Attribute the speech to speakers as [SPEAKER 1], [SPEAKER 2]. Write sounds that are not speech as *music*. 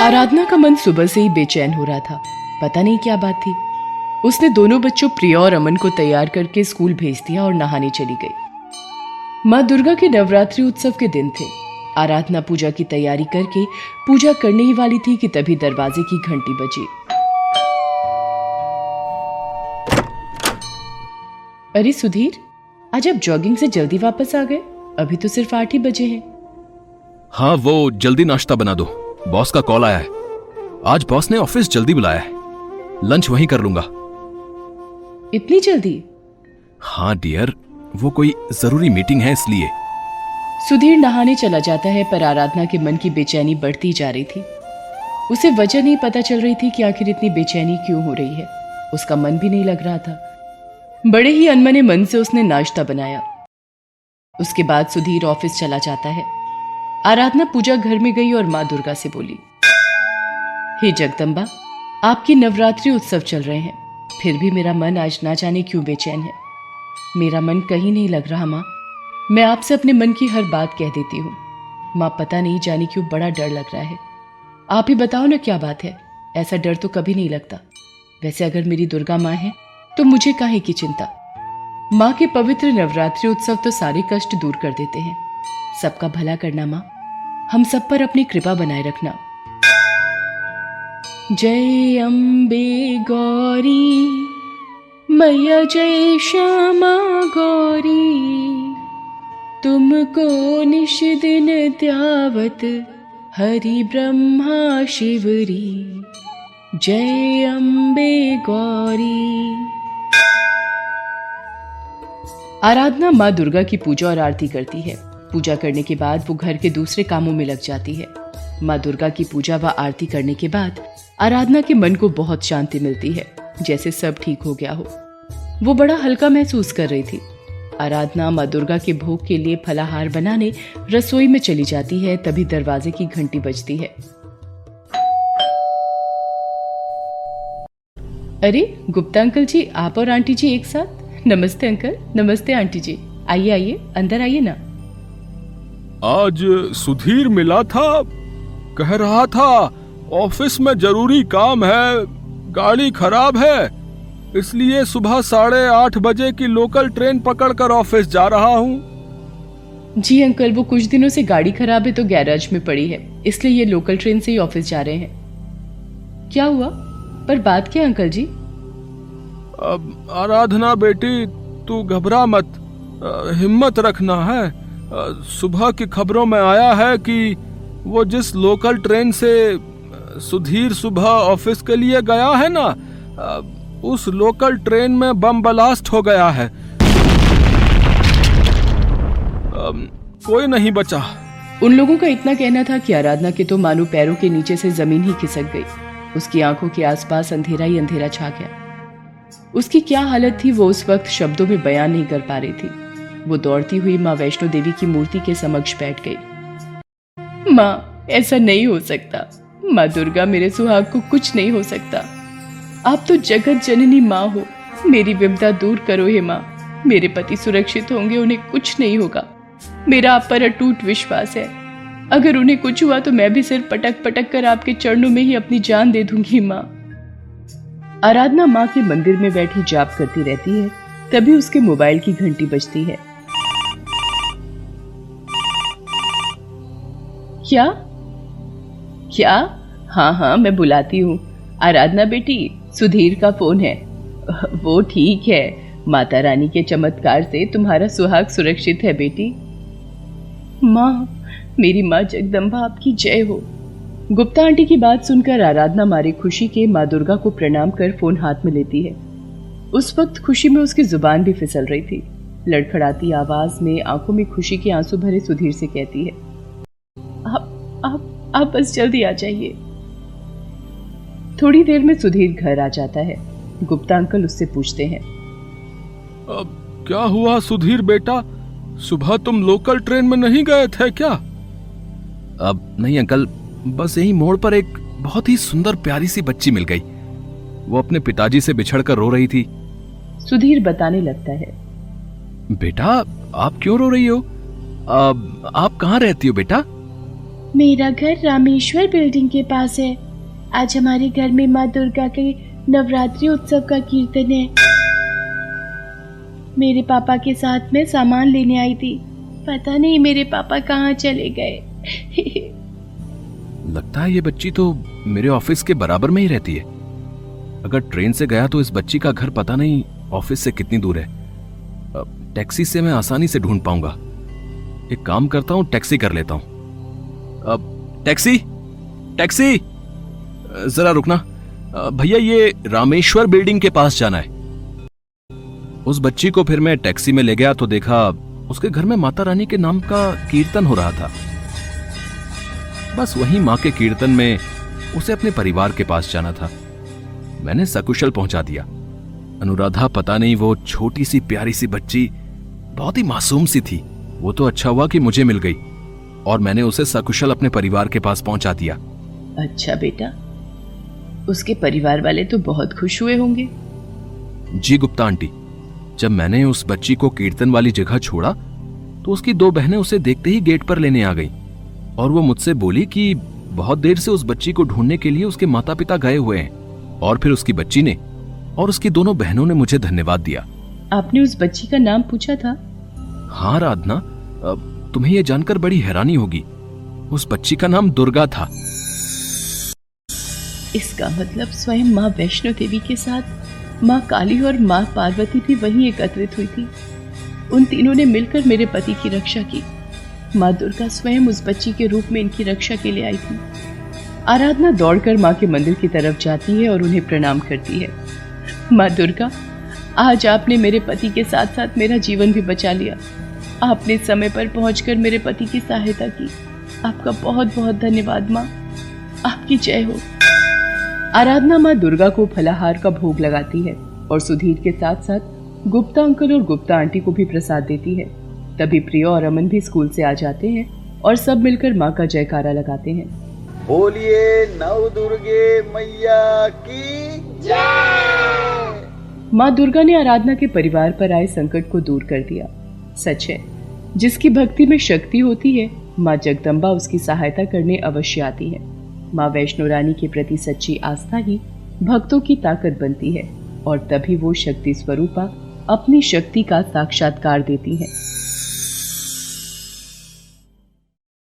[SPEAKER 1] आराधना का मन सुबह से ही बेचैन हो रहा था। पता नहीं क्या बात थी। उसने दोनों बच्चों प्रिया और अमन को तैयार करके स्कूल भेज दिया और नहाने चली गई। माँ दुर्गा के नवरात्रि उत्सव के दिन थे। आराधना पूजा की तैयारी करके पूजा करने ही वाली थी कि तभी दरवाजे की घंटी बजी। अरे सुधीर, आज आप जॉगिंग से जल्दी वापस आ गए? अभी तो सिर्फ़ आठ ही बजे हैं।
[SPEAKER 2] हाँ वो जल्दी नाश्ता बना दो। बॉस का कॉल आया है। आज बॉस ने ऑफ़िस जल्दी बुलाया है। लंच वहीं कर लूँगा।
[SPEAKER 1] इतनी जल्दी?
[SPEAKER 2] हाँ डियर वो कोई ज़रूरी मीटिंग है इसलिए।
[SPEAKER 1] सुधीर नहाने चला जाता है पर आराधना के मन की बेचैनी बढ़ती जा रही थी। उसे वजह नहीं पता चल रही थी कि आखिर इतनी बेचैनी क्यों हो रही है। उसका मन भी नहीं लग रहा था। बड़े ही अनमने मन से उसने नाश्ता बनाया। उसके बाद सुधीर ऑफ़िस चला जाता है। आराधना पूजा घर में गई और माँ दुर्गा से बोली, हे जगदम्बा, आपकी नवरात्रि उत्सव चल रहे हैं। फिर भी मेरा मन आज ना जाने क्यों बेचैन है। मेरा मन कहीं नहीं लग रहा, माँ। मैं आपसे अपने मन की हर बात कह देती हूँ। माँ, पता नहीं जाने क्यों बड़ा डर लग रहा है। आप ही बताओ ना क्या बात है। ऐसा डर तो कभी नहीं लगता। वैसे अगर मेरी दुर्गा माँ है तो मुझे काहे की चिंता? माँ के पवित्र नवरात्रि उत्सव तो सारे कष्ट दूर कर देते हैं। सबका भला करना, माँ। हम सब पर अपनी कृपा बनाए रखना। जय अम्बे गौरी, मैया जय श्यामा गौरी। तुमको निश दिन त्यावत हरि ब्रह्मा शिवरी। जय अम्बे गौरी। आराधना माँ दुर्गा की पूजा और आरती करती है। पूजा करने के बाद वो घर के दूसरे कामों में लग जाती है। माँ दुर्गा की पूजा व आरती करने के बाद आराधना के मन को बहुत शांति मिलती है, जैसे सब ठीक हो गया हो। वो बड़ा हल्का महसूस कर रही थी। आराधना माँ दुर्गा के भोग के लिए फलाहार बनाने रसोई में चली जाती है, तभी दरवाजे की घंटी बजती है। अरे, गुप्ता अंकल जी, आप और आंटी जी एक साथ? नमस्ते अंकल, नमस्ते आंटी जी। आइए आइए, अंदर आइए ना।
[SPEAKER 3] आज सुधीर मिला था कह रहा था ऑफ़िस में ज़रूरी काम है गाड़ी खराब है इसलिए सुबह साढ़े आठ बजे की लोकल ट्रेन पकड़कर ऑफ़िस जा रहा हूँ।
[SPEAKER 1] जी अंकल वो कुछ दिनों से गाड़ी खराब है तो गैराज में पड़ी है इसलिए ये लोकल ट्रेन से ही ऑफ़िस जा रहे हैं। क्या हुआ? पर बात क्या अंकल जी?
[SPEAKER 3] अब आराधना बेटी तू घबरा मत हिम्मत रखना है? सुबह की खबरों में आया है कि वो जिस लोकल ट्रेन से सुधीर सुबह ऑफ़िस के लिए गया है ना उस लोकल ट्रेन में बम ब्लास्ट हो गया है। कोई नहीं बचा।
[SPEAKER 1] उन लोगों का इतना कहना था कि आराधना के तो मानो पैरों के नीचे से ज़मीन ही खिसक गई। उसकी आँखों के आसपास अंधेरा ही अंधेरा छा गया। उसकी क्या हालत थी वो उस वक्त शब्दों में बयान नहीं कर पा रही थी। वो दौड़ती हुई माँ वैष्णो देवी की मूर्ति के समक्ष बैठ गई। माँ, ऐसा नहीं हो सकता। माँ दुर्गा मेरे सुहाग को कुछ नहीं हो सकता। आप तो जगत जननी माँ हो। मेरी विपदा दूर करो हे माँ। मेरे पति सुरक्षित होंगे, उन्हें कुछ नहीं होगा। मेरा आप पर अटूट विश्वास है। अगर उन्हें कुछ हुआ तो मैं भी सिर्फ़ पटक पटक कर आपके चरणों में ही अपनी जान दे दूँगी माँ। आराधना माँ के मंदिर में बैठी जाप करती रहती है, तभी उसके मोबाइल की घंटी बजती है। क्या? क्या? हाँ हाँ मैं बुलाती हूँ। आराधना बेटी, सुधीर का फ़ोन है। वो ठीक है। माता रानी के चमत्कार से तुम्हारा सुहाग सुरक्षित है बेटी। माँ, मेरी माँ जगदम्बा आपकी जय हो। गुप्ता आंटी की बात सुनकर आराधना मारी खुशी के माँ दुर्गा को प्रणाम कर फ़ोन हाथ में लेती है। उस वक्त खुशी में उसकी ज़ुबान भी फिसल रही थी। लड़खड़ाती आवाज़ में आँखों में खुशी के आँसू भरे सुधीर से कहती है आप बस जल्दी आ जाइए। थोड़ी देर में सुधीर घर आ जाता है। गुप्ता अंकल उससे पूछते हैं।
[SPEAKER 3] अब क्या हुआ सुधीर बेटा? सुबह तुम लोकल ट्रेन में नहीं गए थे क्या?
[SPEAKER 2] अब नहीं अंकल बस यही मोड़ पर एक बहुत ही सुंदर प्यारी सी बच्ची मिल गई। वो अपने पिताजी से बिछड़कर रो रही थी।
[SPEAKER 1] सुधीर बताने लगता है।
[SPEAKER 2] बेटा आप क्यों रो रही हो? अब आप कहाँ रहती हो बेटा?
[SPEAKER 4] मेरा घर रामेश्वर बिल्डिंग के पास है। आज हमारे घर में माँ दुर्गा के नवरात्रि उत्सव का कीर्तन है। मेरे पापा के साथ में सामान लेने आई थी। पता नहीं मेरे पापा कहाँ चले गए। *laughs*
[SPEAKER 2] लगता है ये बच्ची तो मेरे ऑफ़िस के बराबर में ही रहती है। अगर ट्रेन से गया तो इस बच्ची का घर पता नहीं ऑफ़िस से कितनी दूर है। टैक्सी से मैं आसानी से ढूंढ पाऊँगा। एक काम करता हूँ, टैक्सी कर लेता हूँ। Taxi taxi. जरा रुकना। भैया, ये रामेश्वर बिल्डिंग के पास जाना है। उस बच्ची को फिर मैं टैक्सी में ले गया तो देखा उसके घर में माता रानी के नाम का कीर्तन हो रहा था। बस वहीं माँ के कीर्तन में उसे अपने परिवार के पास जाना था। मैंने सकुशल पहुँचा दिया। अनुराधा, पता नहीं वो छोटी सी, प्यारी सी बच्ची बहुत ही मासूम सी थी। वो तो अच्छा हुआ कि मुझे मिल गई। और मैंने उसे सकुशल अपने परिवार के पास पहुँचा दिया।
[SPEAKER 1] अच्छा बेटा उसके परिवार वाले तो बहुत खुश हुए होंगे।
[SPEAKER 2] जी गुप्ता आंटी जब मैंने उस बच्ची को कीर्तन वाली जगह छोड़ा तो उसकी दो बहनें उसे देखते ही गेट पर लेने आ गई और वो मुझसे बोली कि बहुत देर से उस बच्ची को ढूँढने के लिए उसके माता पिता गए हुए हैं और फिर उसकी बच्ची ने और उसकी दोनों बहनों ने मुझे धन्यवाद दिया।
[SPEAKER 1] आपने उस बच्ची का नाम पूछा था?
[SPEAKER 2] हाँ राधना तुम्हें यह जानकर बड़ी हैरानी होगी। उस बच्ची का नाम दुर्गा था।
[SPEAKER 1] इसका मतलब स्वयं माँ वैष्णो देवी के साथ माँ काली और माँ पार्वती भी वहीं एकत्रित हुई थी। उन तीनों ने मिलकर मेरे पति की रक्षा की। माँ दुर्गा स्वयं उस बच्ची के रूप में इनकी रक्षा के लिए आई थी। आराधना दौड़कर माँ के मंदिर की तरफ़ जाती है और उन्हें प्रणाम करती है। माँ दुर्गा, आज आपने मेरे पति के साथ साथ मेरा जीवन भी बचा लिया। आपने समय पर पहुंचकर मेरे पति की सहायता की। आपका बहुत बहुत धन्यवाद माँ। आपकी जय हो। आराधना माँ दुर्गा को फलाहार का भोग लगाती है और सुधीर के साथ साथ गुप्ता अंकल और गुप्ता आंटी को भी प्रसाद देती है। तभी प्रिया और अमन भी स्कूल से आ जाते हैं और सब मिलकर माँ का जयकारा लगाते हैं।
[SPEAKER 5] बोलिए नव दुर्गे मैया की जय।
[SPEAKER 1] माँ दुर्गा ने आराधना के परिवार पर आए संकट को दूर कर दिया। सच है जिसकी भक्ति में शक्ति होती है, माँ जगदम्बा उसकी सहायता करने अवश्य आती है। माँ वैष्णो रानी के प्रति सच्ची आस्था ही भक्तों की ताकत बनती है और तभी वो शक्ति स्वरूपा अपनी शक्ति का साक्षात्कार देती है।